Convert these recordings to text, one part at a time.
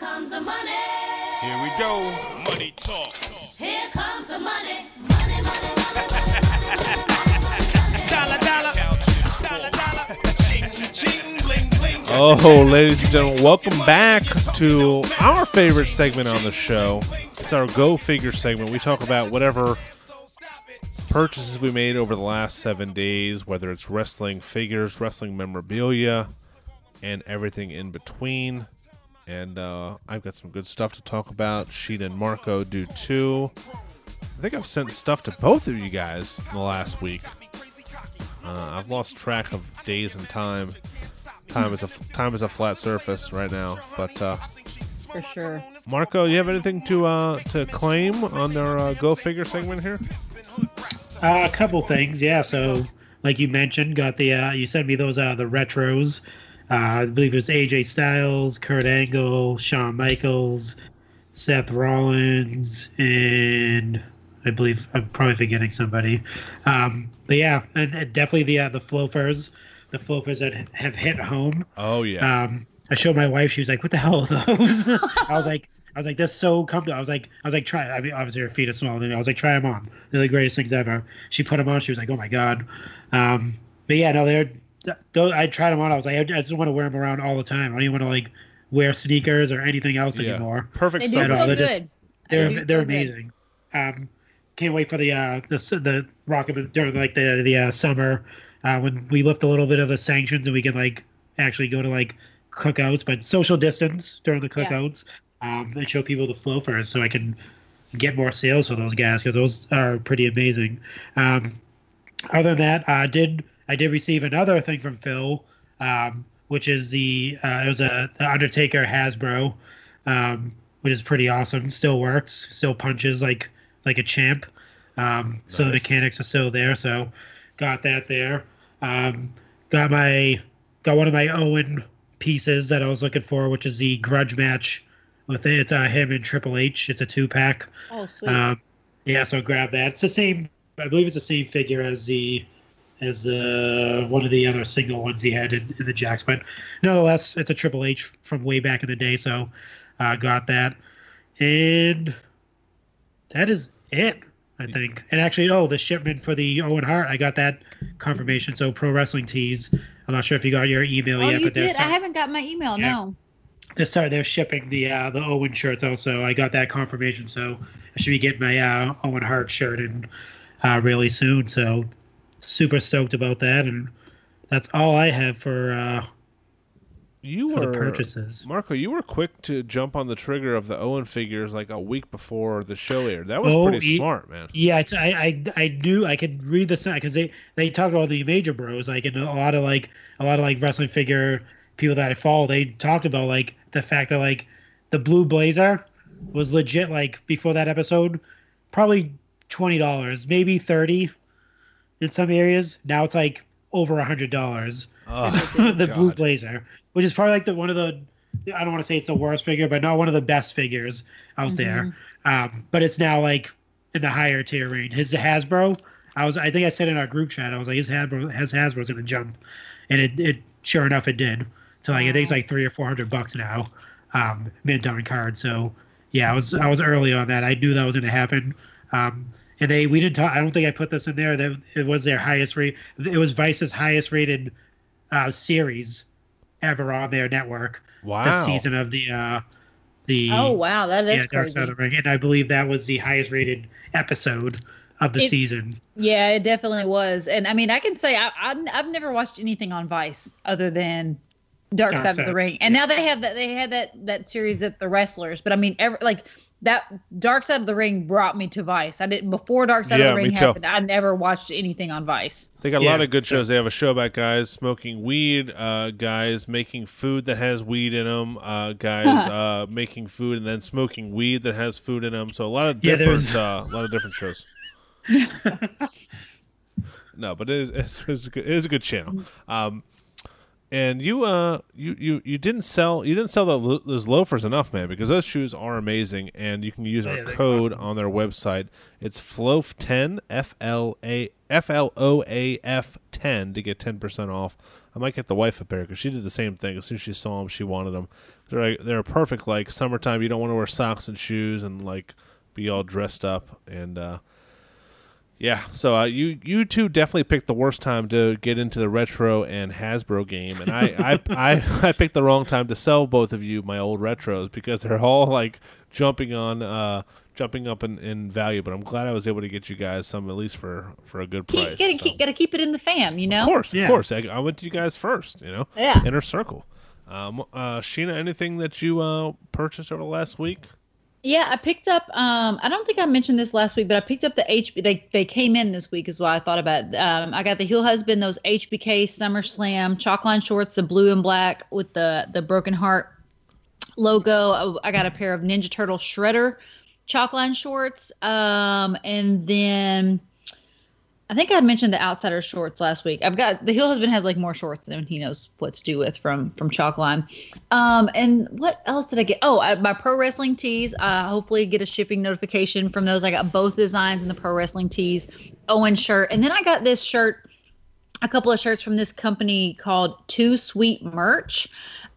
comes the money. Here we go. Money talk. Here comes the money. Money, money, money. Dollar, dollar. Dollar, dollar. Ching, ching, bling, bling. Oh, ladies and gentlemen, welcome back to our favorite segment on the show. It's our Go Figure segment. We talk about whatever purchases we made over the last seven days, whether it's wrestling figures, wrestling memorabilia, and everything in between. And uh, I've got some good stuff to talk about. Sheena and Marco do too. I think I've sent stuff to both of you guys in the last week. Uh, I've lost track of days and time. Time is a time is a flat surface right now. But uh, for sure. Marco, you have anything to uh, to claim on their uh, Go Figure segment here? Uh, a couple things, yeah. So, like you mentioned, got the uh, you sent me those uh, the retros. Uh, I believe it was AJ Styles, Kurt Angle, Shawn Michaels, Seth Rollins, and I believe I'm probably forgetting somebody. Um, but yeah, and, and definitely the uh, the Floafers, the Floafers that have hit home. Oh yeah. Um, I showed my wife. She was like, "What the hell are those?" I was like, "I was like, that's so comfortable." I was like, "I was like, try." I mean, obviously her feet are smaller than me. I was like, "Try them on. They're the greatest things ever." She put them on. She was like, "Oh my god." Um, but yeah, no, they're. Those, I tried them on. I was like, I just want to wear them around all the time. I don't even want to like wear sneakers or anything else yeah. anymore. Perfect. They do summer. know, feel they're good. just- They They're do they're feel good. amazing. Um, can't wait for the uh the the rock of the during like the the uh, summer uh, when we lift a little bit of the sanctions and we can like actually go to like cookouts, but social distance during the Yeah. cookouts, um, and show people the Floafers so I can get more sales for those guys because those are pretty amazing. Um, other than that, I did I did receive another thing from Phil, um, which is the uh, it was a the Undertaker Hasbro, um, which is pretty awesome. Still works, still punches like like a champ. Um, So the mechanics are still there. So got that there. Um, got my got one of my Owen pieces that I was looking for, which is the grudge match with it. It's uh, him and Triple H. It's a two pack. Oh, sweet. Um, yeah, so grab that. It's the same. I believe it's the same figure as the as the one of the other single ones he had in, in the Jakks, but nonetheless, it's a Triple H from way back in the day. So uh, got that, and that is it. I think. And actually, oh, the shipment for the Owen Hart, I got that confirmation. So Pro Wrestling Tees. I'm not sure if you got your email oh, yet, you but they're did? I haven't got my email. Yeah. No. they're sorry, they're shipping the uh, the Owen shirts also. I got that confirmation, so I should be getting my uh, Owen Hart shirt in uh, really soon. So super stoked about that, and that's all I have for uh, You for were the purchases. Marco. You were quick to jump on the trigger of the Owen figures like a week before the show aired. That was Oh, pretty ye- smart, man. Yeah, it's, I, I I knew I could read the sign because they they talk about the major bros like and a lot of like a lot of like wrestling figure people that I follow. They talked about like the fact that like the blue blazer was legit like before that episode, probably twenty dollars, maybe thirty in some areas. Now it's like over a hundred dollars. Oh, the blue blazer, which is probably like the one of the I don't want to say it's the worst figure, but not one of the best figures out there. Um, but it's now like in the higher tier range. His Hasbro, I was I think I said in our group chat, I was like his Hasbro his Hasbro's gonna jump, and it, it sure enough it did. So like I think it's like three or four hundred bucks now, um, mint on card. So yeah, I was I was early on that. I knew that was gonna happen. Um, and they we didn't talk. I don't think I put this in there. That it was their highest rate. It was Vice's highest rated uh, series ever on their network. Wow. The season of the uh, the Oh wow, that is yeah, Dark crazy. Side of the Ring, and I believe that was the highest rated episode of the It- season. Yeah, it definitely was. And I mean, I can say I, I I've never watched anything on Vice other than Dark Dark Side of the Ring. And now they have that they had that that series at the wrestlers. But I mean, ever like that Dark Side of the Ring brought me to Vice. I didn't before Dark Side Yeah, of the me Ring too. happened. I never watched anything on Vice. They got a lot of good so- shows. They have a show about guys smoking weed, uh, guys making food that has weed in them, uh, guys uh, making food and then smoking weed that has food in them. So a lot of Yeah, different, there's- uh, a lot of different shows. no, but it is it's, it's a good, it is a good channel. Um, and you uh you, you you didn't sell you didn't sell the, those loafers enough, man, because those shoes are amazing, and you can use Oh, our yeah, code awesome. on their website. It's FLOAF10 F L A F L O A F 10 to get 10% off I might get the wife a pair because she did the same thing. As soon as she saw them, she wanted them. They're like, they're perfect like summertime. You don't want to wear socks and shoes and like be all dressed up and. uh yeah, so uh, you you two definitely picked the worst time to get into the retro and Hasbro game, and I I, I, I picked the wrong time to sell both of you my old retros because they're all like jumping on uh jumping up in, in value. But I'm glad I was able to get you guys some at least for for a good Keep, price. gotta, so. keep, gotta keep it in the fam, you know. Of course, Yeah. of course. I, I went to you guys first. You know, Yeah. inner circle. Um, uh, Sheena, anything that you uh purchased over the last week? Yeah, I picked up. Um, I don't think I mentioned this last week, but I picked up the HB. They they came in this week, is what I thought about. Um, I got the Heel Husband, those HBK SummerSlam chalkline shorts, the blue and black with the the broken heart logo. I, got a pair of Ninja Turtle Shredder chalkline shorts, um, and then I think I mentioned the Outsider shorts last week. I've got the Heel Husband has like more shorts than he knows what to do with from from Chalkline. Um, and what else did I get? Oh, I, my pro wrestling tees. Uh, hopefully get a shipping notification from those. I got both designs in the pro wrestling tees. Owen shirt, and then I got this shirt. A couple of shirts from this company called Too Sweet Merch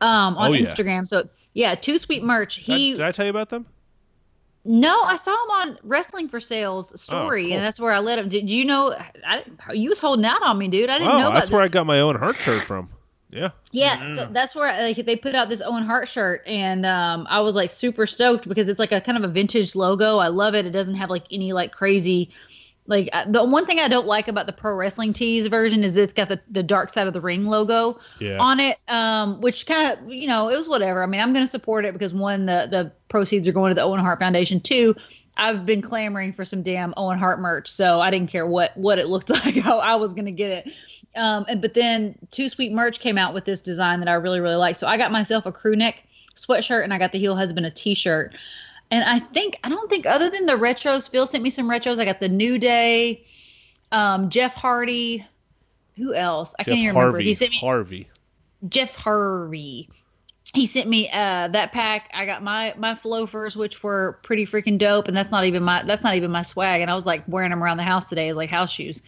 um, on Oh, yeah. Instagram. So yeah, Too Sweet Merch. Did I- He did I tell you about them? No, I saw him on Wrestling for Sales story, Oh, cool. and that's where I let him. Did you know? I, you was holding out on me, dude. I didn't Oh, know about that's where I got my Owen Hart shirt from. Yeah. Yeah, so that's where like, they put out this Owen Hart shirt, and um, I was like super stoked because it's like a kind of a vintage logo. I love it. It doesn't have like any like crazy. Like uh, the one thing I don't like about the pro wrestling tees version is it's got the, the dark side of the ring logo Yeah. on it, um, which kind of you know it was whatever. I mean, I'm going to support it because one, the the proceeds are going to the Owen Hart Foundation. Two, I've been clamoring for some damn Owen Hart merch, so I didn't care what what it looked like. I, I was going to get it. Um, and but then Too Sweet Merch came out with this design that I really really like. So I got myself a crew neck sweatshirt and I got the Heel Husband a t-shirt. And I think I don't think other than the retros, Phil sent me some retros. I got the New Day, um, Jeff Hardy. Who else? I Jeff can't even remember. He sent me Harvey. Jeff Harvey. He sent me uh, that pack. I got my my loafers, which were pretty freaking dope, and that's not even my that's not even my swag. And I was like wearing them around the house today, like house shoes.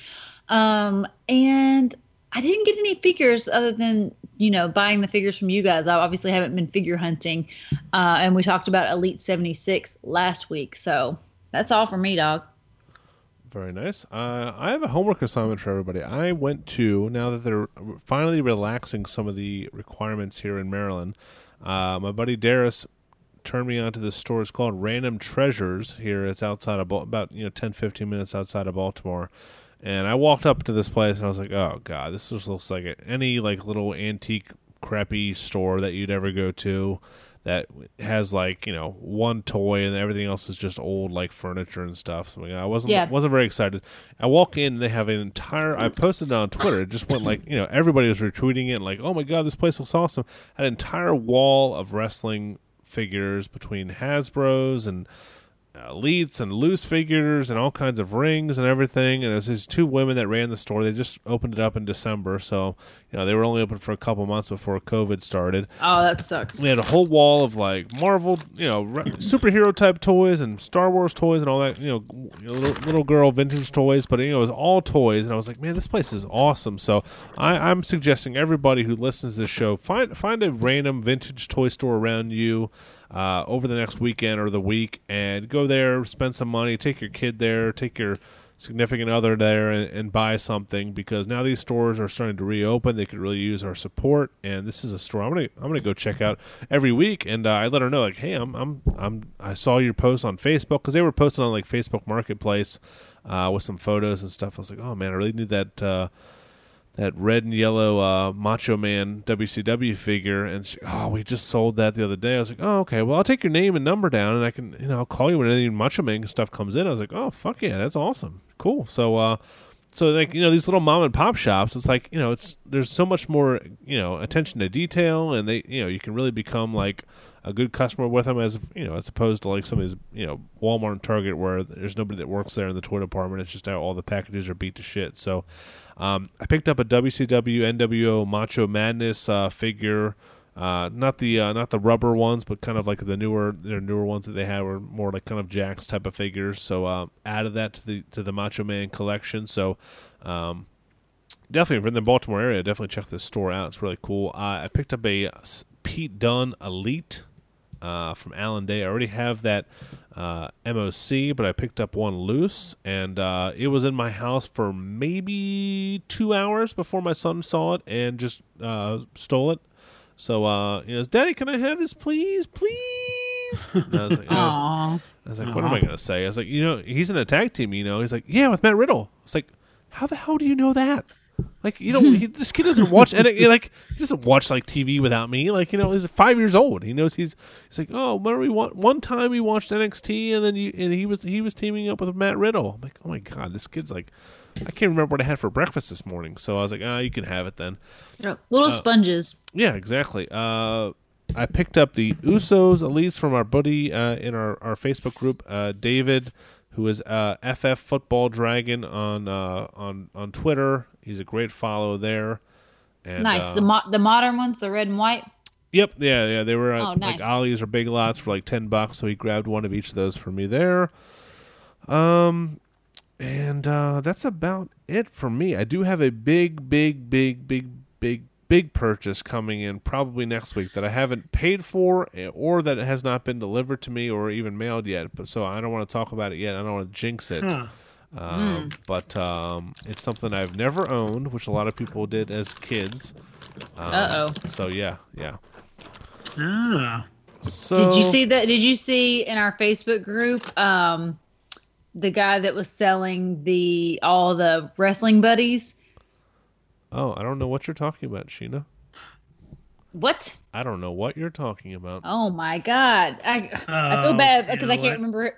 Um, and I didn't get any figures other than you know buying the figures from you guys. I obviously haven't been figure hunting, uh, and we talked about Elite seventy six last week, so that's all for me, dog. Very nice. Uh, I have a homework assignment for everybody. I went to now that they're finally relaxing some of the requirements here in Maryland. Uh, my buddy Darius turned me onto this store. It's called Random Treasures. Here, it's outside of about you know 10, 15 minutes outside of Baltimore. And I walked up to this place and I was like, "Oh God, this just looks like a- any like little antique crappy store that you'd ever go to." that has like you know one toy and everything else is just old like furniture and stuff. So I wasn't Yeah. wasn't very excited. I walk in, and they have an entire. I posted it on Twitter. It just went like you know everybody was retweeting it like oh my god this place looks awesome. An entire wall of wrestling figures between Hasbro's and Uh, elites and loose figures and all kinds of rings and everything. And it was these two women that ran the store. They just opened it up in December, so you know they were only open for a couple months before COVID started. Oh, that sucks. We had a whole wall of like Marvel, you know, superhero type toys and Star Wars toys and all that, you know, little, little girl vintage toys. But you know, it was all toys, and I was like, man, this place is awesome. So I, I'm suggesting everybody who listens to this show find find a random vintage toy store around you. Uh, over the next weekend or the week, and go there, spend some money, take your kid there, take your significant other there and, and buy something because now these stores are starting to reopen. They could really use our support, and this is a store I'm gonna I'm gonna go check out every week. And uh, I let her know like, hey, I'm I'm I'm I saw your post on Facebook because they were posting on like Facebook Marketplace uh, with some photos and stuff. I was like, oh man, I really need that. Uh, that red and yellow uh, Macho Man WCW figure, and she, oh, we just sold that the other day. I was like, oh, okay, well, I'll take your name and number down, and I can, you know, I'll call you when any Macho Man stuff comes in. I was like, oh, fuck yeah, that's awesome, cool. So, uh, so like you know these little mom and pop shops, it's like you know it's there's so much more you know attention to detail, and they you know you can really become like a good customer with them as you know as opposed to like some of these you know Walmart and Target where there's nobody that works there in the toy department. It's just how all the packages are beat to shit. So um, I picked up a WCW NWO Macho Madness uh, figure. Uh, not the uh, not the rubber ones, but kind of like the newer their newer ones that they had were more like kind of Jakks type of figures. So uh, added that to the to the Macho Man collection. So um, definitely in the Baltimore area, definitely check this store out. It's really cool. Uh, I picked up a Pete Dunne Elite uh, from Allen Day. I already have that uh, MOC, but I picked up one loose, and uh, it was in my house for maybe two hours before my son saw it and just uh, stole it. So uh, he goes, "Daddy, can I have this, please, please?" And I was like, "Oh." I was like, what am I gonna say? I was like, you know, he's in a tag team. You know, he's like, yeah, with Matt Riddle. It's like, how the hell do you know that? Like, you know, he, this kid doesn't watch and it, like he doesn't watch like TV without me. Like, you know, he's five years old. He knows he's he's like, oh, remember we want one time we watched NXT and then you and he was he was teaming up with Matt Riddle. I'm like, oh my god, this kid's like, I can't remember what I had for breakfast this morning. So I was like, ah, you can have it then. Yeah, Little sponges. Yeah, exactly. Uh, I picked up the Usos Elites from our buddy uh, in our, our Facebook group, uh, David, who is uh, FF Football Dragon on uh, on on Twitter. He's a great follow there. And, nice. uh, the mo- the modern ones, the red and white. Yep, yeah, yeah. They were uh, Oh, nice. like Ollie's or Big Lots for like ten bucks, so he grabbed one of each of those for me there. Um, and uh, that's about it for me. I do have a big, big, big, big, big, big purchase coming in probably next week that I haven't paid for, eh, or that it has not been delivered to me or even mailed yet. But so I don't want to talk about it yet. I don't want to jinx it. Huh. Um, But um, it's something I've never owned, which a lot of people did as kids. Um, Uh oh. So yeah, yeah. Ah. So Did you see that? Did you see in our Facebook group um, the guy that was selling the all the wrestling buddies? Oh, I don't know what you're talking about, Sheena. What? I don't know what you're talking about. Oh my god! I I feel Oh, bad you because know I can't what? remember.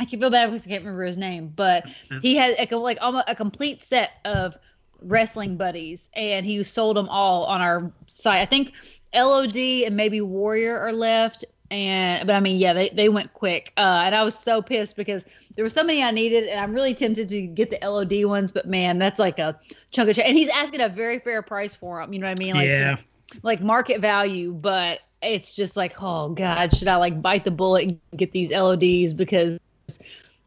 I can feel bad because I can't remember his name, but he had a, like almost a complete set of wrestling buddies, and he sold them all on our site. I think LOD and maybe Warrior are left, and but I mean, yeah, they they went quick, uh, and I was so pissed because there were so many I needed, and I'm really tempted to get the LOD ones, but man, that's like a chunk of change, and he's asking a very fair price for them. You know what I mean? Like, yeah. like market value, but it's just like, oh god, should I like bite the bullet and get these LODs because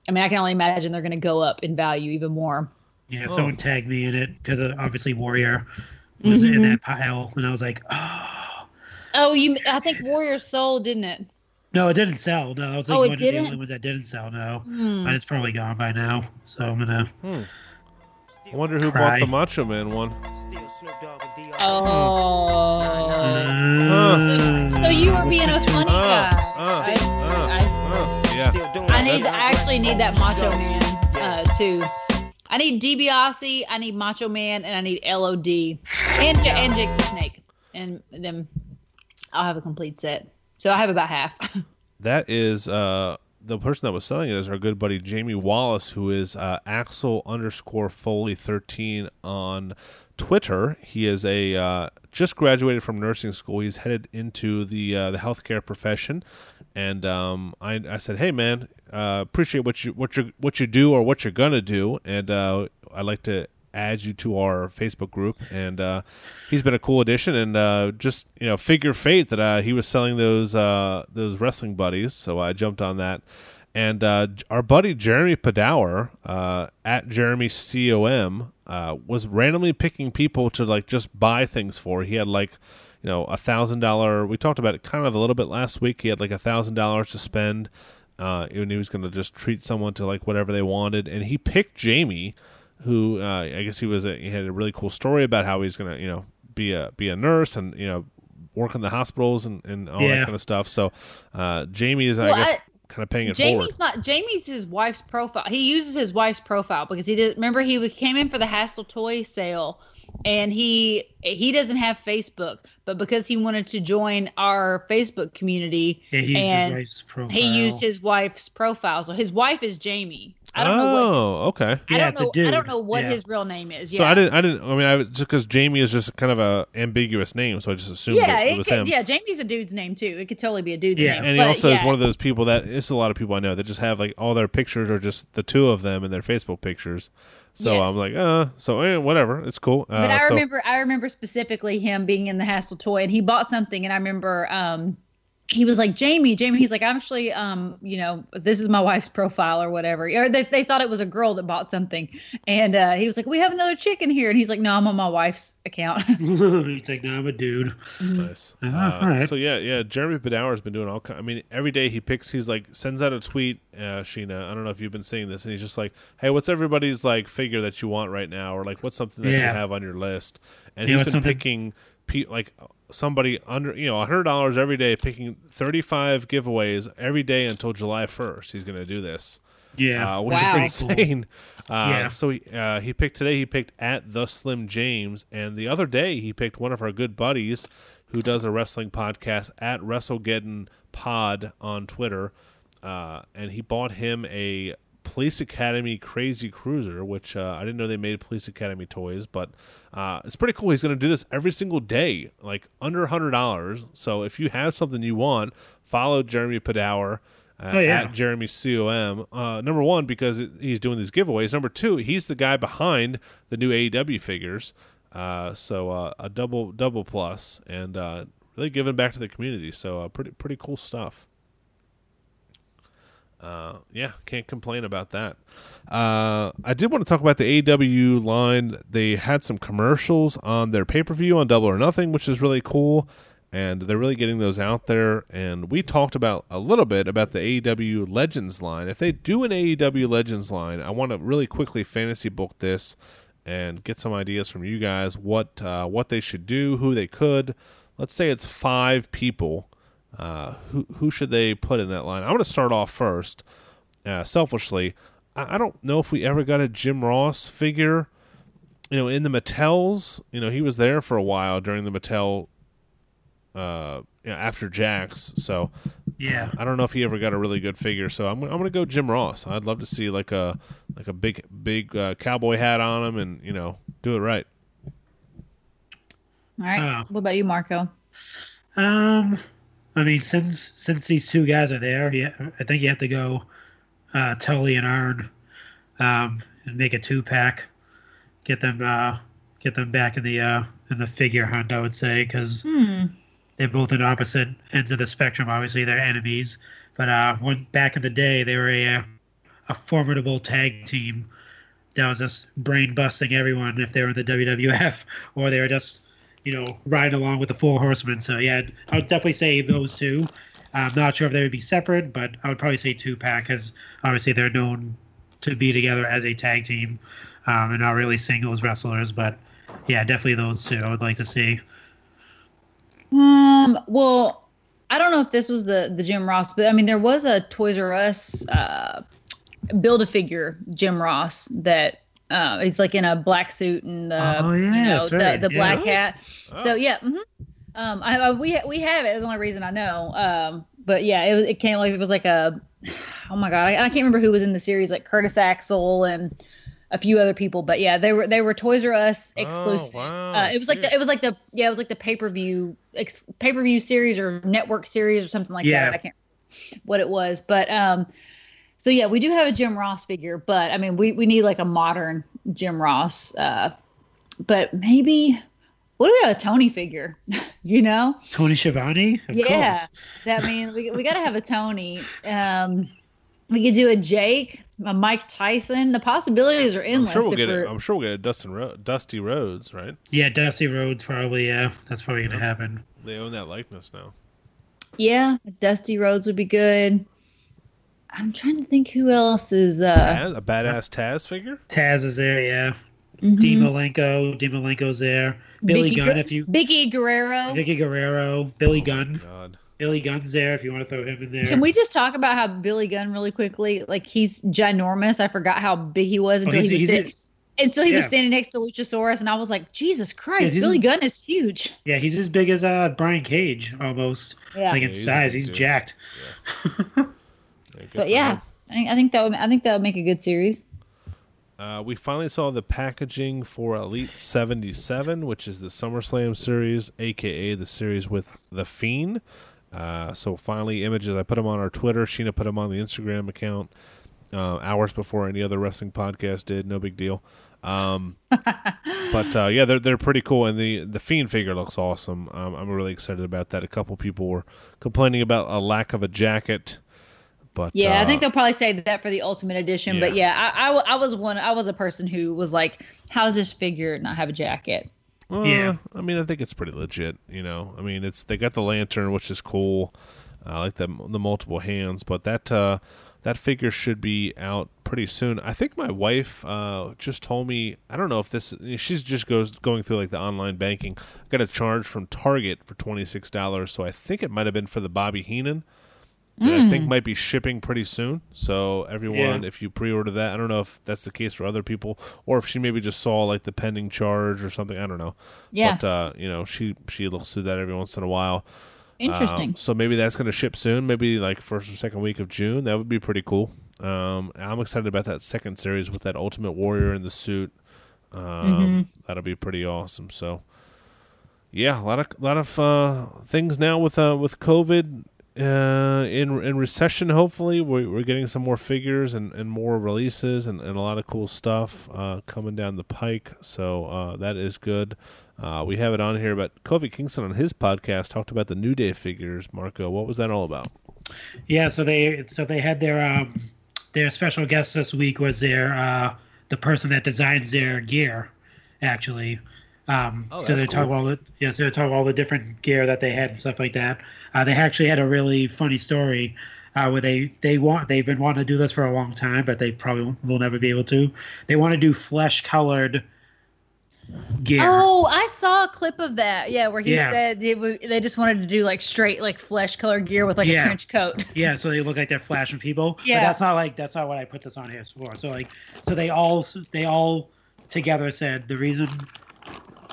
I mean I can only imagine they're going to go up in value even more. Yeah. Oh. Someone tagged me in it because obviously Warrior was in Mhm. that pile, and I was like, oh. Oh, you I think Warrior sold, didn't it? No, it didn't sell. No, I was like Oh, it one of the didn't? only ones that didn't sell. No, Hmm. but it's probably gone by now. So I'm gonna. I wonder who Cry. bought the Macho Man one. Oh. Uh, So you were being a funny Uh, guy. uh, I, uh, I, uh, yeah. I need. I actually need that Macho Man uh, too. I need DiBiase. I need Macho Man, and I need LOD and J- and Jake the Snake, and then I'll have a complete set. So I have about half. That is uh, the person that was selling it is our good buddy Jamie Wallace, who is uh, Axel underscore Foley thirteen on Twitter. He is a uh, just graduated from nursing school. He's headed into the uh, the healthcare profession, and um, I, I said, "Hey, man, uh, appreciate what you what you what you do or what you're gonna do, and uh, I'd like to." add you to our Facebook group, and uh, he's been a cool addition. And uh, just you know, figure fate that uh, he was selling those uh, those wrestling buddies, so I jumped on that. And our buddy Jeremy Padawer at Jeremy Com was randomly picking people to like just buy things for. He had like you know a thousand dollar. We talked about it kind of a little bit last week. He had like a thousand dollars to spend. Uh, and he was going to just treat someone to like whatever they wanted, and he picked Jamie who uh, I guess he was a, he had a really cool story about how he's gonna you know be a be a nurse and you know work in the hospitals and, and all that kind of stuff. So uh, Jamie is Well, I guess I- kind of paying it Jamie's forward. not. Jamie's his wife's profile. He uses his wife's profile because he did. Remember, he came in for the Hastel toy sale, and he he doesn't have Facebook, but because he wanted to join our Facebook community, yeah, he used and his wife's profile. he used his wife's profile. So his wife is Jamie. I don't know what. oh, okay. I Yeah, don't it's a know. I don't know what Yeah. his real name is. Yeah. So I didn't I didn't I mean I was just because Jamie is just kind of a ambiguous name, so I just assumed Yeah, it, it it was could, him. yeah. Jamie's a dude's name too. It could totally be a dude's Yeah. name. And he but also is one of those people that it's a lot of people I know that just have like all their pictures are just the two of them in their Facebook pictures. So Yes. I'm like, uh, so eh, whatever, it's cool. Uh, But I so- remember, I remember specifically him being in the Hastel toy, and he bought something, and I remember, um, he was like Jamie, Jamie. He's like I'm actually, um, you know, this is my wife's profile or whatever. Or they they thought it was a girl that bought something, and uh, he was like, we have another chick in here, and he's like, no, I'm on my wife's account. He's like, no, I'm a dude. Nice. Uh, Uh, all right. So yeah, yeah. Jeremy Padawer's been doing all. Kind, I mean, every day he picks. He's like sends out a tweet. Uh, Sheena, I don't know if you've been seeing this, and he's just like, "Hey, what's everybody's like figure that you want right now, or like what's something that you have on your list?" And You he's know been something- picking pe- like somebody under you know a hundred dollars every day, picking thirty five giveaways every day until July first. He's going to do this Yeah. uh, which Wow. is insane. Uh, Yeah. So he, uh, he picked today. He picked at the Slim James, and the other day he picked one of our good buddies who does a wrestling podcast at WrestleGeddon Pod on Twitter, uh, and he bought him a Police Academy Crazy Cruiser, which uh, I didn't know they made Police Academy toys, but uh, it's pretty cool. He's going to do this every single day, like under hundred dollars. So if you have something you want, follow Jeremy Padawer uh, Oh, yeah. at Jeremy Com. Uh, number one, because it- he's doing these giveaways. Number two, he's the guy behind the new AEW figures. Uh, so uh, a double double plus, and uh, really giving back to the community. So uh, pretty pretty cool stuff. Uh, yeah, can't complain about that. Uh, I did want to talk about the AEW line. They had some commercials on their pay per view on Double or Nothing, which is really cool, and they're really getting those out there. And we talked about a little bit about the AEW Legends line. If they do an AEW Legends line, I want to really quickly fantasy book this and get some ideas from you guys what uh, what they should do, who they could. Let's say it's five people. Uh, who who should they put in that line? I'm going to start off first. Uh, selfishly, I, I don't know if we ever got a Jim Ross figure. You know, in the Mattels, you know, he was there for a while during the Mattel. Uh, you know, after Jakks, so Yeah. I don't know if he ever got a really good figure. So I'm I'm gonna go Jim Ross. I'd love to see like a like a big big uh, cowboy hat on him and you know do it right. All right. Oh. What about you, Marco? Um, I mean, since since these two guys are there, yeah, I think you have to go uh, Tully and Arn, um, and make a two pack. Get them, uh, get them back in the uh, in the figure hunt. I would say because Hmm. they're both on opposite ends of the spectrum. Obviously, they're enemies, but uh, one back in the day, they were a uh, a formidable tag team that was just brain busting everyone if they were in the WWF or they were just you know riding along with the Four Horsemen. So yeah, I would definitely say those two. I'm not sure if they would be separate, but I would probably say two pack because obviously they're known to be together as a tag team um, and not really singles wrestlers. But yeah, definitely those two. I would like to see. Um. Well, I don't know if this was the the Jim Ross, but I mean, there was a Toys R Us uh, build a figure Jim Ross that uh, it's like in a black suit and the Oh, yeah, you know that's the right. the Yeah. black hat. Oh. So yeah. hmm Um. I, I we ha- we have it. That's the only reason I know. Um. But yeah, it was it came like it was like a oh my god I, I can't remember who was in the series like Curtis Axel and a few other people but yeah they were they were Toys R Us exclusive Oh, wow. uh, it was like the, it was like the yeah it was like the pay per view ex, pay per view series or network series or something like Yeah. that. I can't what it was, but um, so yeah, we do have a Jim Ross figure, but I mean we we need like a modern Jim Ross. Uh, but maybe what do we have a Tony figure? you know? Tony Schiavone. Of yeah, course. that means we we got to have a Tony. Um, we could do a Jake, a Mike Tyson. The possibilities are endless. I'm sure we'll get it. I'm sure we'll get a Dustin Ro- Dusty Rhodes, right? Yeah, Dusty Rhodes probably. Yeah, that's probably gonna happen. They own that likeness now. Yeah, Dusty Rhodes would be good. I'm trying to think who else is uh Taz, a badass Taz figure. Taz is there. Yeah, mhm. Dean Malenko. Dean Malenko's there. Billy Vicky Gunn. Gu- if you Vicky Guerrero. Vicky Guerrero. Billy Gunn. God, Billy Gunn's there. If you want to throw him in there. Can we just talk about how Billy Gunn really quickly? Like he's ginormous. I forgot how big he was until Oh, he's- he was he's- sta- until he was standing next to Luchasaurus, and I was like, Jesus Christ, he's- Billy Gunn is huge. Yeah, he's as big as uh Brian Cage almost. Yeah, Like Yeah, in he's size, big he's dude. jacked. But yeah. I think, I think that would I think that would make a good series. Uh, we finally saw the packaging for Elite 77, which is the SummerSlam series, aka the series with The Fiend. Uh, so finally, images. I put them on our Twitter. Sheena put them on the Instagram account uh, hours before any other wrestling podcast did. No big deal. Um, but uh, yeah, they're they're pretty cool, and the the fiend figure looks awesome. Um, I'm really excited about that. A couple people were complaining about a lack of a jacket, but Yeah, I uh, think they'll probably say that for the Ultimate Edition. But Yeah. I I, I, w- I was one. I was a person who was like, "How's this figure not have a jacket?" Uh, Yeah. I mean, I think it's pretty legit. You know, I mean, it's they got the lantern, which is cool. I like the the multiple hands, but that uh, that figure should be out pretty soon. I think my wife uh, just told me. I don't know if this. She's just goes going through like the online banking. I Got a charge from Target for twenty six dollars, so I think it might have been for the Bobby Heenan. That I think might be shipping pretty soon. So everyone, Yeah. if you pre-order that, I don't know if that's the case for other people, or if she maybe just saw like the pending charge or something. I don't know. Yeah. But uh, you know, she she looks through that every once in a while. Interesting. Um, so maybe that's going to ship soon. Maybe like first or second week of June. That would be pretty cool. Um, I'm excited about that second series with that Ultimate Warrior in the suit. Um, Mm-hmm. That'll be pretty awesome. So yeah, a lot of lot of uh, things now with uh, with COVID uh, in in recession. Hopefully, we're, we're getting some more figures and, and more releases and, and a lot of cool stuff uh, coming down the pike. So uh, that is good. Uh, we have it on here, but Kofi Kingston on his podcast talked about the New Day figures. Marco, what was that all about? Yeah, so they so they had their um their special guest this week was their uh the person that designs their gear, actually. Um, Oh, so they talk cool. about all the yeah, so they talk all the different gear that they had and stuff like that. Uh, they actually had a really funny story uh, where they they want they've been wanting to do this for a long time, but they probably won't- will never be able to. They want to do flesh colored gear. Oh, I saw a clip of that. Yeah, where he Yeah. said it w- they just wanted to do like straight, like flesh colored gear with like Yeah. a trench coat. Yeah, so they look like they're flashing people. Yeah. but that's not like that's not what I put this on here for. So like, so they all they all together said the reason,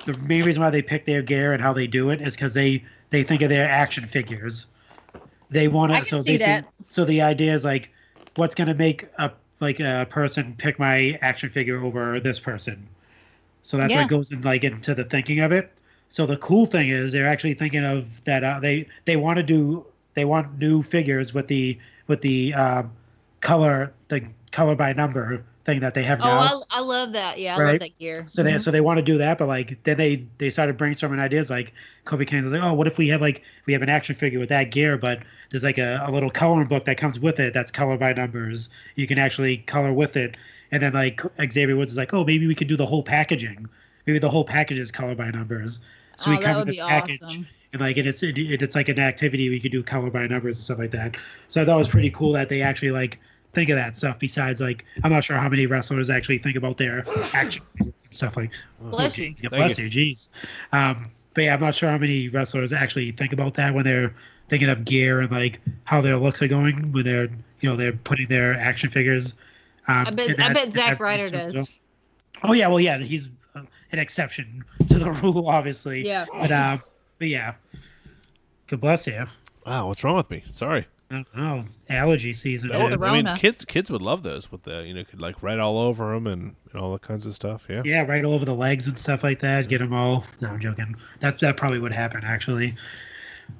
the main reason why they pick their gear and how they do it is because they they think of their action figures. They want to. So see so the idea is like, what's gonna make a like a person pick my action figure over this person? So that's Yeah. what goes in like into the thinking of it. So the cool thing is they're actually thinking of that uh, they they want to do they want new figures with the with the um, color the color by number thing that they have Oh, now. I, I love that. Yeah, I love that gear. So they mm-hmm. so they want to do that, but like then they they started brainstorming ideas like Kofi King was like, oh, what if we have like we have an action figure with that gear, but there's like a, a little coloring book that comes with it that's color by numbers. You can actually color with it, and then like Xavier Woods is like, oh, maybe we could do the whole packaging. Maybe the whole package is color by numbers. So Oh, we with this package. awesome. And like and it's it, it's like an activity we could do color by numbers and stuff like that. So I thought it was pretty cool that they actually like think of that stuff. Besides, like I'm not sure how many wrestlers actually think about their action and stuff like. Bless oh, you. geez. Bless you. Jeez. Um, but yeah, I'm not sure how many wrestlers actually think about that when they're thinking of gear and like how their looks are going when they're you know they're putting their action figures. Um, I bet and I bet Zack Ryder does. Oh yeah, well yeah, he's uh, an exception to the rule, obviously. Yeah. But um, but yeah. God bless you. Wow, what's wrong with me? Sorry. I. Allergy season. Oh. I mean, kids kids would love those with the you know could like write all over them and, and all that kinds of stuff. Yeah. Yeah, right all over the legs and stuff like that. Get them all. No, I'm joking. That's that probably would happen actually.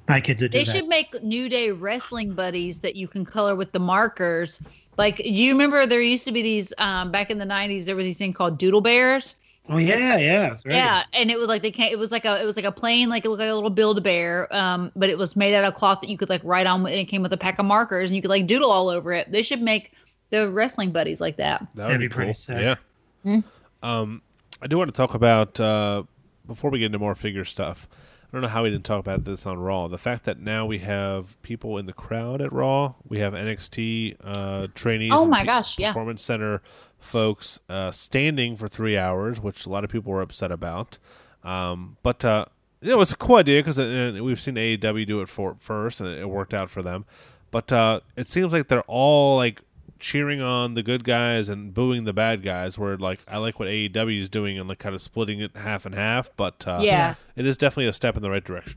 My kids would do They that. should make New Day wrestling buddies that you can color with the markers. Like, you remember there used to be these um, back in the '90s? There was these thing called Doodle Bears. Oh yeah, yeah, right. Yeah, and it was like they can't. It was like a. It was like a plain, like it looked like a little Build a Bear, um, but it was made out of cloth that you could like write on, and it came with a pack of markers, and you could like doodle all over it. They should make the wrestling buddies like that. That would That'd be, be pretty cool. sick. Yeah. Hmm. Um, I do want to talk about uh, before we get into more figure stuff. I don't know how we didn't talk about this on Raw. The fact that now we have people in the crowd at Raw. We have NXT uh, trainees. Oh my P- gosh, yeah. Performance Center folks uh, standing for three hours, which a lot of people were upset about. Um, but uh, know, it's a cool idea because we've seen AEW do it for first, and it worked out for them. But uh, it seems like they're all like cheering on the good guys and booing the bad guys. Where like I like what AEW is doing and like kind of splitting it half and half. But uh, Yeah. it is definitely a step in the right direction.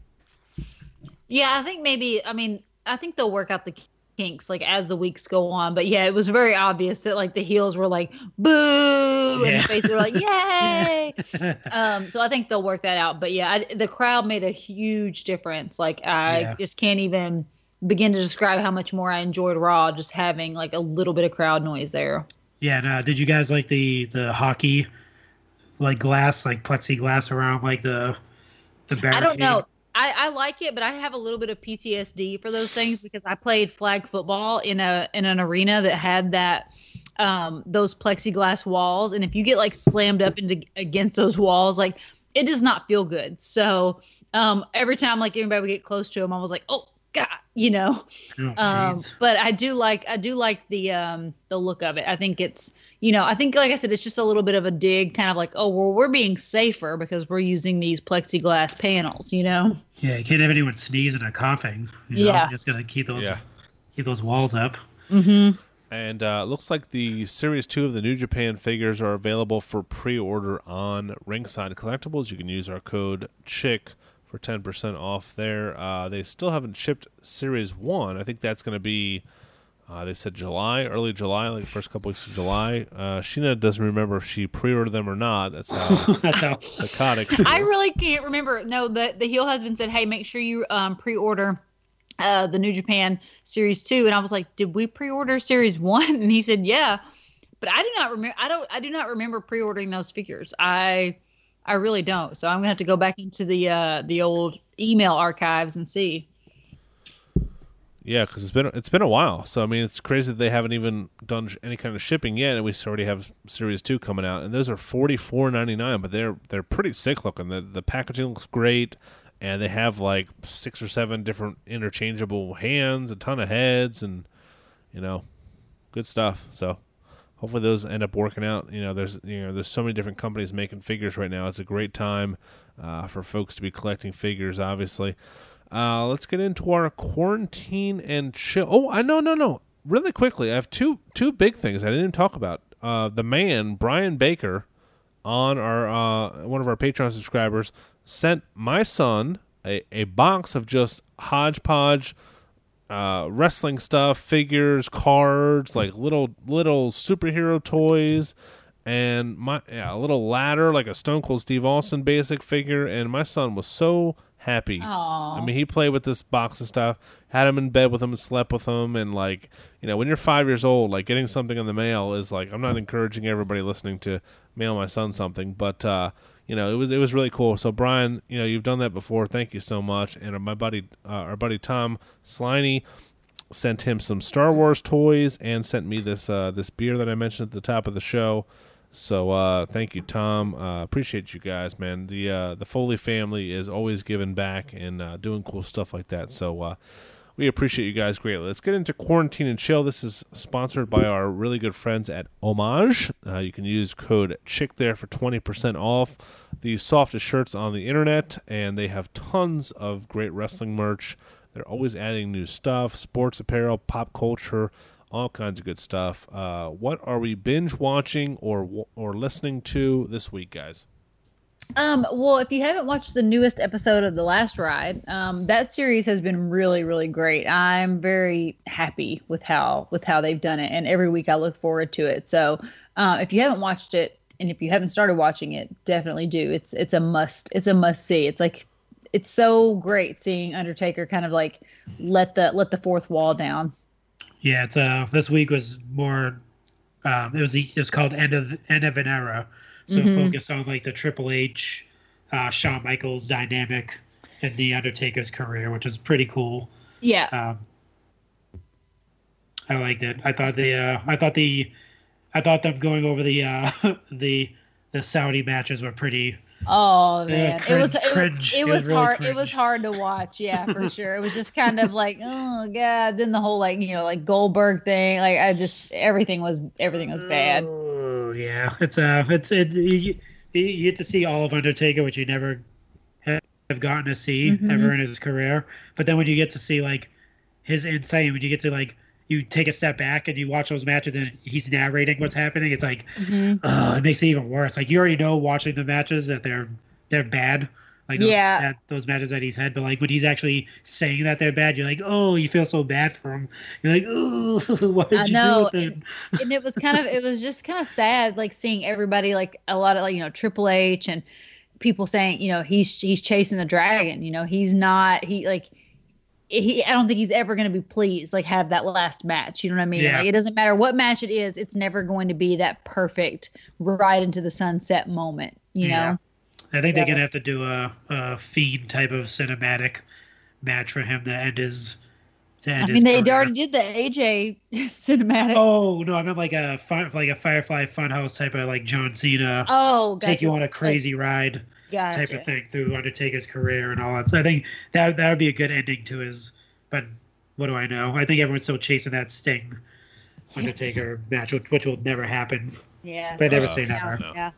Yeah, I think maybe. I mean, I think they'll work out the kinks like as the weeks go on. But yeah, it was very obvious that like the heels were like boo, and the faces were like yay. um, so I think they'll work that out. But yeah, I, the crowd made a huge difference. Like I Yeah. just can't even begin to describe how much more I enjoyed Raw just having like a little bit of crowd noise there. Yeah. No, did you guys like the the hockey like glass, like plexiglass around like the the barricade. I don't know. I, I like it, but I have a little bit of PTSD for those things because I played flag football in a in an arena that had that um those plexiglass walls, and if you get like slammed up into against those walls, like it does not feel good. So um every time like anybody would get close to them, I was like, oh god, you know. Oh, Um, but I do like I do like the um the look of it. I think it's you know I think like I said it's just a little bit of a dig, kind of like oh well we're being safer because we're using these plexiglass panels, you know. yeah, you can't have anyone sneezing or coughing. You know? Yeah. just gonna keep those Yeah. keep those walls up. Mm-hmm. And uh, it looks like the Series 2 of the New Japan figures are available for pre order on Ringside Collectibles. You can use our code CHICK for 10% off there. Uh, they still haven't shipped Series 1. I think that's going to be, uh, they said July, early July, like first couple weeks of July. Uh, Sheena doesn't remember if she pre ordered them or not. That's how That's how. psychotic she I really can't remember. No, the the heel husband said, "Hey, make sure you um, pre-order uh, the New Japan Series 2. And I was like, "Did we pre-order Series One?" And he said, "Yeah." But I do not remember. I don't. I do not remember pre-ordering those figures. I I really don't. So I'm gonna have to go back into the uh, the old email archives and see. Yeah, because it's been it's been a while. So I mean, it's crazy that they haven't even done sh- any kind of shipping yet, and we already have Series Two coming out, and those are forty four ninety nine. But they're they're pretty sick looking. The the packaging looks great, and they have like six or seven different interchangeable hands, a ton of heads, and you know, good stuff. So hopefully those end up working out. You know, there's you know there's so many different companies making figures right now. It's a great time uh, for folks to be collecting figures. Obviously. Uh, let's get into our quarantine and chill. Oh, I no no no. Really quickly, I have two two big things I didn't even talk about. Uh, the man Brian Baker on our uh, one of our Patreon subscribers sent my son a, a box of just hodgepodge uh, wrestling stuff, figures, cards, like little little superhero toys, and my yeah, a little ladder, like a Stone Cold Steve Austin basic figure. And my son was so happy. Aw. I mean, he played with this box and stuff, had him in bed with him, and slept with him, and like you know, when you're five years old, like getting something in the mail is like I'm not encouraging everybody listening to mail my son something, but uh, you know, it was it was really cool. So Brian, you know, you've done that before. Thank you so much. And my buddy, uh, our buddy Tom Sliney, sent him some Star Wars toys and sent me this uh, this beer that I mentioned at the top of the show. So uh, thank you, Tom. Uh, appreciate you guys, man. The uh, the Foley family is always giving back and uh, doing cool stuff like that. So we appreciate you guys greatly. Let's get into quarantine and chill. This is sponsored by our really good friends at Homage. Uh, you can use code Chick there for twenty percent off the softest shirts on the internet, and they have tons of great wrestling merch. They're always adding new stuff, sports apparel, pop culture, all kinds of good stuff. Uh, what are we binge watching or or listening to this week, guys? Um, well, if you haven't watched the newest episode of The Last Ride, um, that series has been really, really great. I'm very happy with how with how they've done it, and every week I look forward to it. So, uh, if you haven't watched it, and if you haven't started watching it, definitely do. It's it's a must. It's a must see. It's like it's so great seeing Undertaker kind of like let the let the fourth wall down. Yeah, it's uh this week was more um it was it was called end of end of an era. So Mhm. focused on like the Triple H uh Shawn Michaels dynamic in the Undertaker's career, which is pretty cool. Yeah. Um I liked it. I thought the uh I thought the I thought them going over the uh the the Saudi matches were pretty Oh Yeah, man, it was cringe, it, cringe. was It it was was really hard. It was hard to watch. Yeah, for sure. It was just kind of like, oh god. Then the whole like you know like Goldberg thing. Like I just everything was everything was bad. Oh yeah, it's uh, it's it. You, you get to see all of Undertaker, which you never have gotten to see Mhm. ever in his career. But then when you get to see like his insight, and when you get to like you take a step back and you watch those matches and he's narrating what's happening, it's like, Mhm. oh, it makes it even worse. Like you already know watching the matches that they're they're bad. Like those, Yeah. that, those matches that he's had, but like when he's actually saying that they're bad, you're like, oh, you feel so bad for him. You're like, oh, what did I you know, do with him? and it was kind of it was just kind of sad like seeing everybody like a lot of like you know Triple H and people saying you know he's he's chasing the dragon. You know he's not he like. He, I don't think he's ever going to be pleased, like have that last match. You know what I mean? Yeah. Like it doesn't matter what match it is, it's never going to be that perfect, right into the sunset moment. You Yeah. know, I think they're gonna have to do a, a fiend type of cinematic match for him to end his. To end I his mean they career. already did the AJ cinematic. Oh no, I meant like a fun, like a Firefly Funhouse type of like John Cena Oh, take you on a crazy ride Gotcha. type of thing through Undertaker's career and all that. So I think that that would be a good ending to his. But what do I know? I think everyone's still chasing that Sting Undertaker match, which, which will never happen. Yeah. But never Uh, say never. no. Yeah.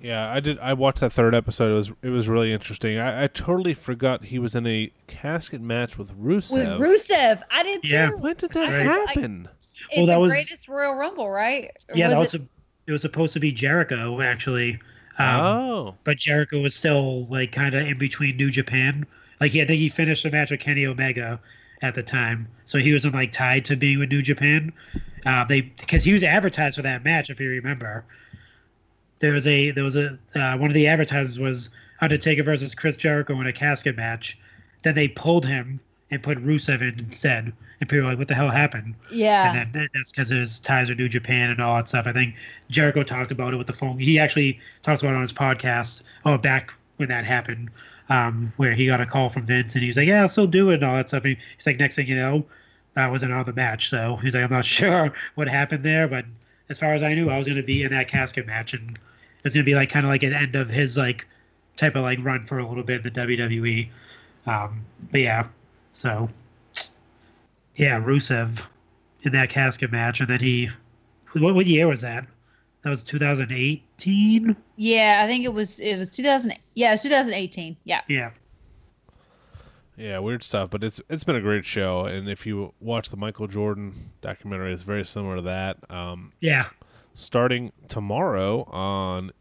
Yeah, I did. I watched that third episode. It was it was really interesting. I, I totally forgot he was in a casket match with Rusev. With Rusev. Rusev, I did too. Yeah. when did that Right. happen? In Well, that the was- greatest Royal Rumble, right? Or Yeah, that was was a, it was supposed to be Jericho actually. Um, oh, but Jericho was still like kind of in between New Japan. Like he, I think he finished the match with Kenny Omega at the time, so he wasn't like tied to being with New Japan. Uh, they because he was advertised for that match, if you remember. There was a there was a uh, one of the advertisers was Undertaker versus Chris Jericho in a casket match. Then they pulled him and put Rusev in instead, and people were like, "What the hell happened?" Yeah. and then that's because his ties are New Japan and all that stuff. I think Jericho talked about it with the phone. He actually talks about it on his podcast. Oh, back when that happened, um, where he got a call from Vince and he's like, "Yeah, I'll still do it" and all that stuff. And he's like, "Next thing you know, I wasn't on the match." So he's like, "I'm not sure what happened there, but as far as I knew, I was going to be in that casket match, and it's going to be like kind of like an end of his like type of like run for a little bit in the WWE." Um, but yeah, so yeah, Rusev in that casket match, and then he. What, what year was that? That was 2018. Yeah, I think it was it was 2000. Yeah, it was 2018. Yeah. Yeah, yeah, weird stuff. But it's it's been a great show, and if you watch the Michael Jordan documentary, it's very similar to that. Um, yeah, starting tomorrow on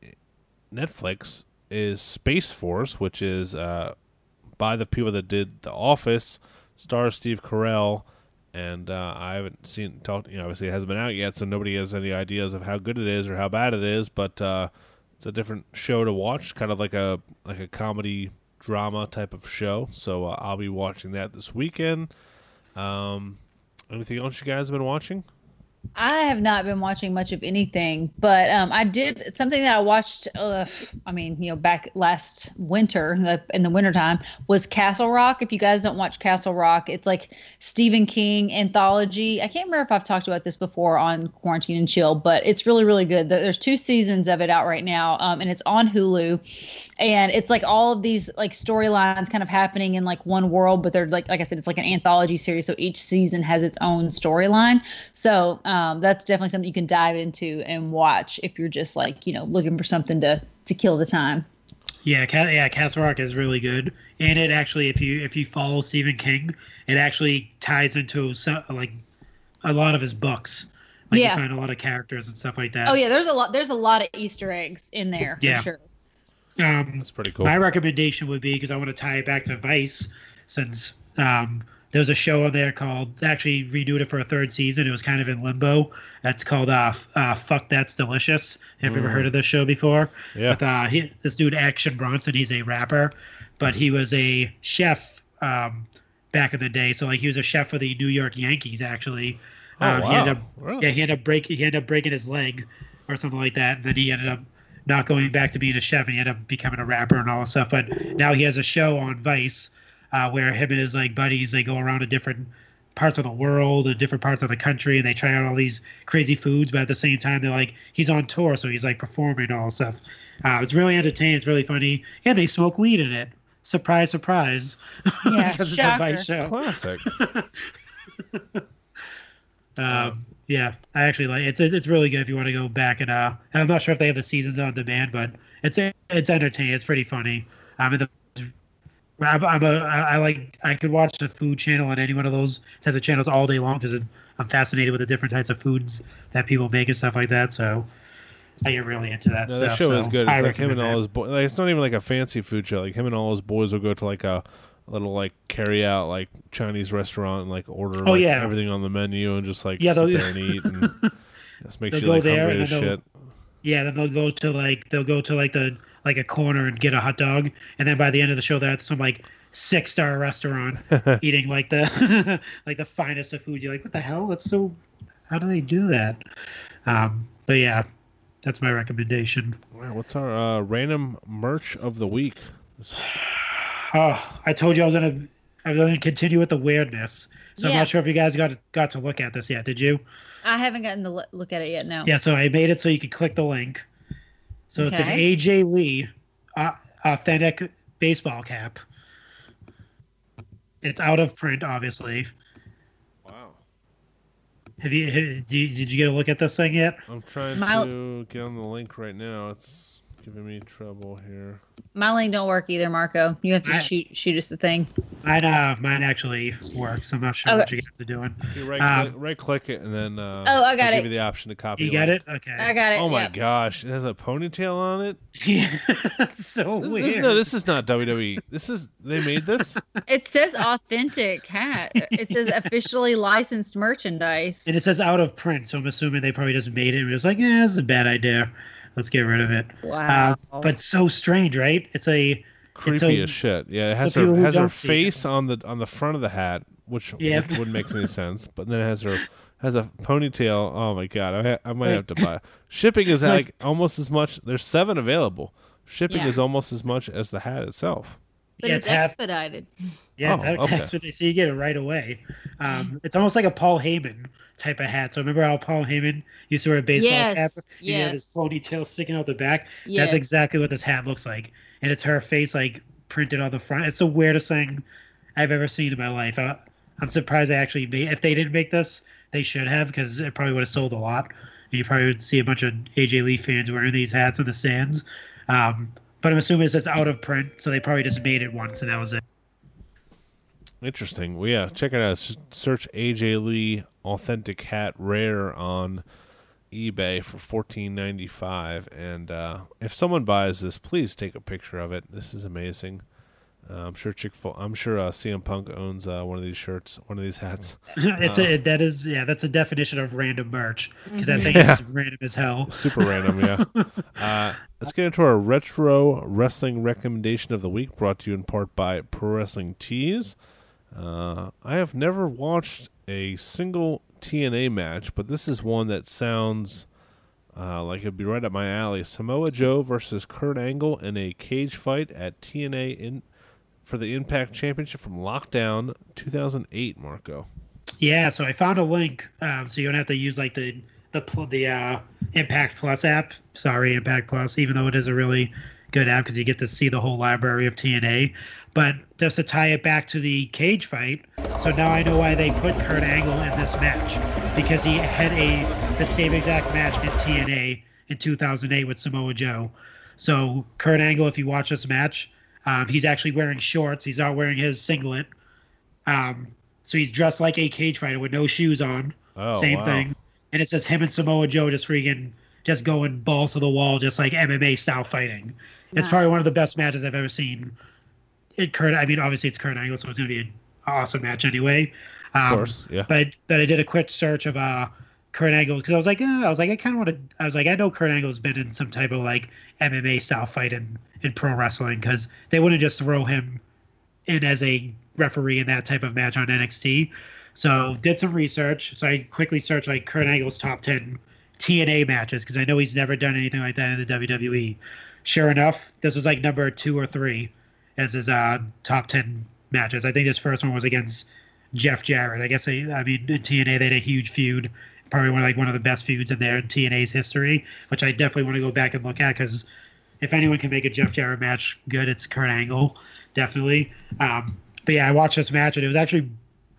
Netflix is Space Force, which is uh, by the people that did The Office, stars Steve Carell, and uh, I haven't seen. Talked, you know, obviously it hasn't been out yet, so nobody has any ideas of how good it is or how bad it is. But uh, it's a different show to watch, kind of like a like a comedy drama type of show. So uh, I'll be watching that this weekend. Um, anything else you guys have been watching? I have not been watching much of anything, but um, I did something that I watched. Uh, I mean, you know, back last winter the, in the wintertime was Castle Rock. If you guys don't watch Castle Rock, it's like Stephen King anthology. I can't remember if I've talked about this before on Quarantine and Chill, but it's really, really good. There's two seasons of it out right now, um, and it's on Hulu. And it's like all of these like storylines kind of happening in like one world, but they're like, like I said, it's like an anthology series. So each season has its own storyline. So um, that's definitely something you can dive into and watch if you're just like you know looking for something to to kill the time. yeah, Ca- yeah. Castle Rock is really good, and it actually, if you if you follow Stephen King, it actually ties into some, like a lot of his books. Like Yeah. you find a lot of characters and stuff like that. Oh yeah, there's a lot. There's a lot of Easter eggs in there for Yeah. sure. Um, That's pretty cool. My recommendation would be because I want to tie it back to Vice, since um, there's a show on there called actually renewed it for a third season. It was kind of in limbo. That's called uh, uh "Fuck That's Delicious." Have you ever heard of this show before? Yeah. With uh, he, this dude Action Bronson, he's a rapper, but he was a chef um, back in the day. So like he was a chef for the New York Yankees actually. Oh, Um, He ended wow. up, Really? Yeah, he ended up break. He ended up breaking his leg or something like that, and then he ended up not going back to being a chef, and he ended up becoming a rapper and all this stuff. But now he has a show on Vice uh, where him and his like buddies they go around to different parts of the world and different parts of the country, and they try out all these crazy foods. But at the same time, they're like he's on tour, so he's like performing all that stuff. Uh, it's really entertaining. It's really funny, and they smoke weed in it. Surprise, surprise! Yeah, because it's a. Vice show. Classic. Um, yeah, I actually like it's it's really good if you want to go back and uh, and I'm not sure if they have the seasons on demand, but it's it's entertaining. It's pretty funny. I'm in the. I'm, I'm a, I I like I could watch the food channel on any one of those types of channels all day long because I'm fascinated with the different types of foods that people make and stuff like that. So I get really into that No, stuff. that show is so good. I It's like him and recommend all that. his boys. Like, it's not even like a fancy food show. Like him and all his boys will go to like a little like carry out like Chinese restaurant and like order Oh, like, yeah. everything on the menu and just like Yeah, sit there and eat and just make They'll like hungry as shit. Yeah, then they'll go to like they'll go to like the like a corner and get a hot dog, and then by the end of the show, they're at some like six star restaurant eating like the like the finest of food. You're like, what the hell? That's so. How do they do that? Um, but yeah, that's my recommendation. All right, what's our uh, random merch of the week? Oh, I told you I was gonna I was gonna continue with the weirdness. So I'm not sure if you guys got got to look at this yet. Did you? I haven't gotten to look at it yet. No. Yeah. So I made it so you could click the link. So it's an AJ Lee uh, authentic baseball cap. It's out of print, obviously. wow. Have you, have, did you did you get a look at this thing yet? I'm trying My- to get on the link right now. It's giving me trouble here. My link don't work either, Marco. You have to I- shoot shoot us the thing. Mine uh mine actually works. I'm not sure what Okay. you guys are doing. You right, Um, click, right click it and then uh, Oh, I got it'll. Give you the option to copy. You the got link. it? Okay. I got it. Oh my yep. gosh! It has a ponytail on it. Yeah, that's so This, weird. this, no, this is not WWE. This is they made this. It says authentic hat. It says officially licensed merchandise. and it says out of print, so I'm assuming they probably just made it and was like, yeah, this is a bad idea. Let's get rid of it. Wow. Uh, but so strange, right? It's a Creepy a- as shit. Yeah, it has her has her don't it. face on the on the front of the hat, which, Yeah. which wouldn't make any sense. But then it has her has a ponytail. Oh my god! I, ha- I might have to buy. Shipping is Like- like almost as much. There's seven available. Shipping Yeah. is almost as much as the hat itself. But yeah, it's it's half- expedited. yeah, Oh, that- okay. that's what they see. You get it right away. Um, it's almost like a Paul Heyman type of hat. So remember how Paul Heyman used to wear a baseball Yes, cap? and He had his yes. ponytail sticking out the back. Yeah. That's exactly what this hat looks like, and it's her face like printed on the front. It's the weirdest thing I've ever seen in my life. I, I'm surprised they actually made. If they didn't make this, they should have because it probably would have sold a lot. And you probably would see a bunch of AJ Lee fans wearing these hats in the stands. Um, but I'm assuming it says out of print, so they probably just made it once and that was it. Interesting. Well, yeah, check it out. Search AJ Lee authentic hat rare on eBay for fourteen ninety five. And uh, if someone buys this, please take a picture of it. This is amazing. Uh, I'm sure Chick Fil. I'm sure uh, CM Punk owns uh, one of these shirts, one of these hats. it's a that is yeah that's a definition of random merch because that thing Yeah. is random as hell. Super random, yeah. Uh, let's get into our retro wrestling recommendation of the week, brought to you in part by Pro Wrestling Tees. Uh, I have never watched a single TNA match, but this is one that sounds uh, like it'd be right up my alley. Samoa Joe versus Kurt Angle in a cage fight at TNA in for the Impact Championship from Lockdown 2008. Marco. Yeah, so I found a link, um, so you don't have to use like the the the uh, Impact Plus app. Sorry, Impact Plus, even though it is a really good app because you get to see the whole library of TNA. But just to tie it back to the cage fight, so now I know why they put Kurt Angle in this match because he had a the same exact match in TNA in 2008 with Samoa Joe. So Kurt Angle, if you watch this match, um, he's actually wearing shorts. He's not wearing his singlet. Um, so he's dressed like a cage fighter with no shoes on. Oh, Same wow. thing. And it says him and Samoa Joe just freaking just going balls to the wall, just like MMA style fighting. It's probably one of the best matches I've ever seen. It Kurt, I mean, obviously it's Kurt Angle, so it's gonna be an awesome match anyway. Um, Of course, yeah. But I, but I did a quick search of uh Kurt Angle because I was like, uh, I was like, I kind of want to. I was like, I know Kurt Angle's been in some type of like MMA style fight in in pro wrestling because they wouldn't just throw him in as a referee in that type of match on NXT. So did some research. So I quickly searched like Kurt Angle's top ten TNA matches because I know he's never done anything like that in the WWE. Sure enough, this was like number two or three as his uh, top ten matches. I think this first one was against Jeff Jarrett. I guess they, I mean in TNA they had a huge feud, probably one of, like one of the best feuds in their TNA's history, which I definitely want to go back and look at because if anyone can make a Jeff Jarrett match good, it's Kurt Angle, definitely. Um, but yeah, I watched this match and it was actually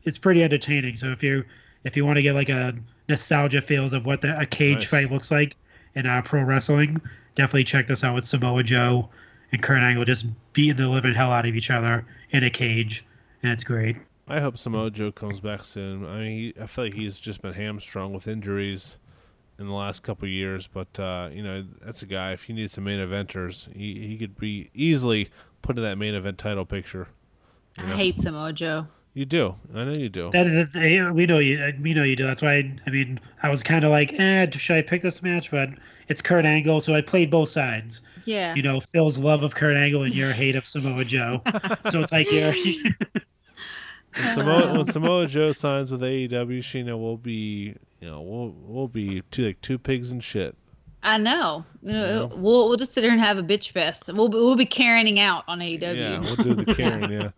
it's pretty entertaining. So if you if you want to get like a nostalgia feels of what the, a cage Nice. fight looks like in uh, pro wrestling, definitely check this out with Samoa Joe and Kurt Angle just beating the living hell out of each other in a cage, and it's great. I hope Samoa Joe comes back soon. I mean, he, I feel like he's just been hamstrung with injuries in the last couple of years. But uh, you know, that's a guy. If you need some main eventers, he he could be easily put in that main event title picture. I hate Samoa Joe. You do. I know you do. That is, we know you. We know you do. That's why. I, I mean, I was kind of like, eh, should I pick this match? But it's Kurt Angle, so I played both sides. Yeah. You know, Phil's love of Kurt Angle and your hate of Samoa Joe. so it's like you're. When Samoa, when Samoa Joe signs with AEW, Sheena will be, you know, we'll we'll be two like two pigs and shit. I know. Uh, We'll we'll just sit here and have a bitch fest. We'll be- we'll be carrying out on AEW. Yeah, we'll do the Karen. Yeah.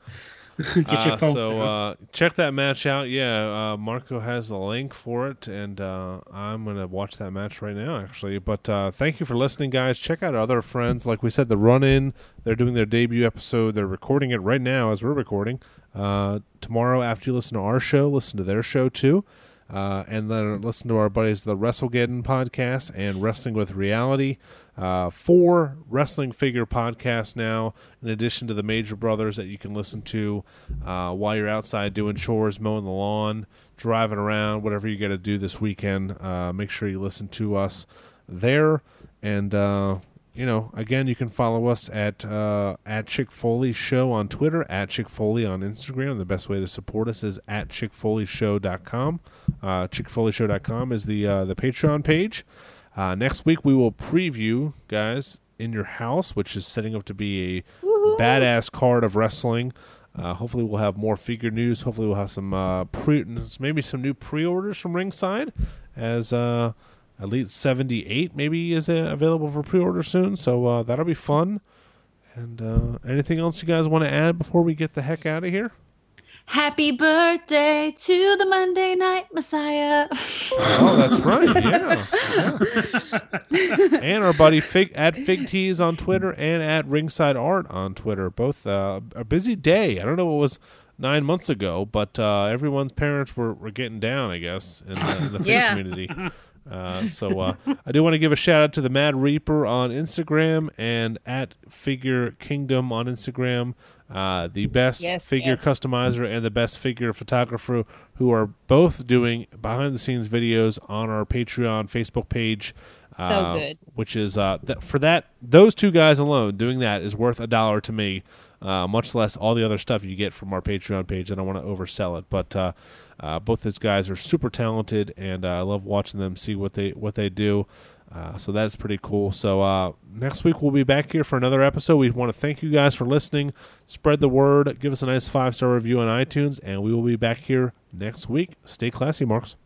Get your Uh, phone. so uh, check that match out. Yeah, uh, Marco has the link for it, and uh, I'm gonna watch that match right now, actually. But uh, thank you for listening, guys. Check out our other friends. Like we said, the Run In. They're doing their debut episode. They're recording it right now as we're recording. Uh, tomorrow, after you listen to our show, listen to their show too. Uh, and then listen to our buddies, the WrestleGeddon podcast and Wrestling with Reality. Uh, four wrestling figure podcasts now, in addition to the Major Brothers that you can listen to uh, while you're outside doing chores, mowing the lawn, driving around, whatever you got to do this weekend. Uh, make sure you listen to us there. And uh, you know, again, you can follow us at uh, at Chick Foley Show on Twitter, at Chick Foley on Instagram. The best way to support us is at chickfoleyshow.com. Uh, chickfoleyshow.com is the uh, the Patreon page. Uh, next week we will preview, guys, in your house, which is setting up to be a badass card of wrestling. Uh, hopefully, we'll have more figure news. Hopefully, we'll have some uh, pre, maybe some new pre-orders from Ringside, as uh, Elite seventy eight maybe is uh, available for pre-order soon. So uh, that'll be fun. And uh, anything else you guys want to add before we get the heck out of here? Happy birthday to the Monday Night Messiah. Oh, that's right. Yeah. yeah. and our buddy Fig at Fig Tees on Twitter and at Ringside Art on Twitter. Both uh, a busy day. I don't know what was nine months ago, but uh, everyone's parents were, were getting down, I guess, in the, in the Fig Yeah. community. Uh, so uh, I do want to give a shout out to the Mad Reaper on Instagram and at Figure Kingdom on Instagram. Uh, the best Yes, figure yes. customizer and the best figure photographer who are both doing behind the scenes videos on our Patreon Facebook page. uh, good. Which is uh, th- for that those two guys alone doing that is worth a dollar to me. Uh, much less all the other stuff you get from our Patreon page. I don't want to oversell it, but uh, uh, both those guys are super talented, and uh, I love watching them see what they what they do. Uh, so that's pretty cool. So uh, next week we'll be back here for another episode. We want to thank you guys for listening. Spread the word. Give us a nice five star review on iTunes, and we will be back here next week. Stay classy, Marks.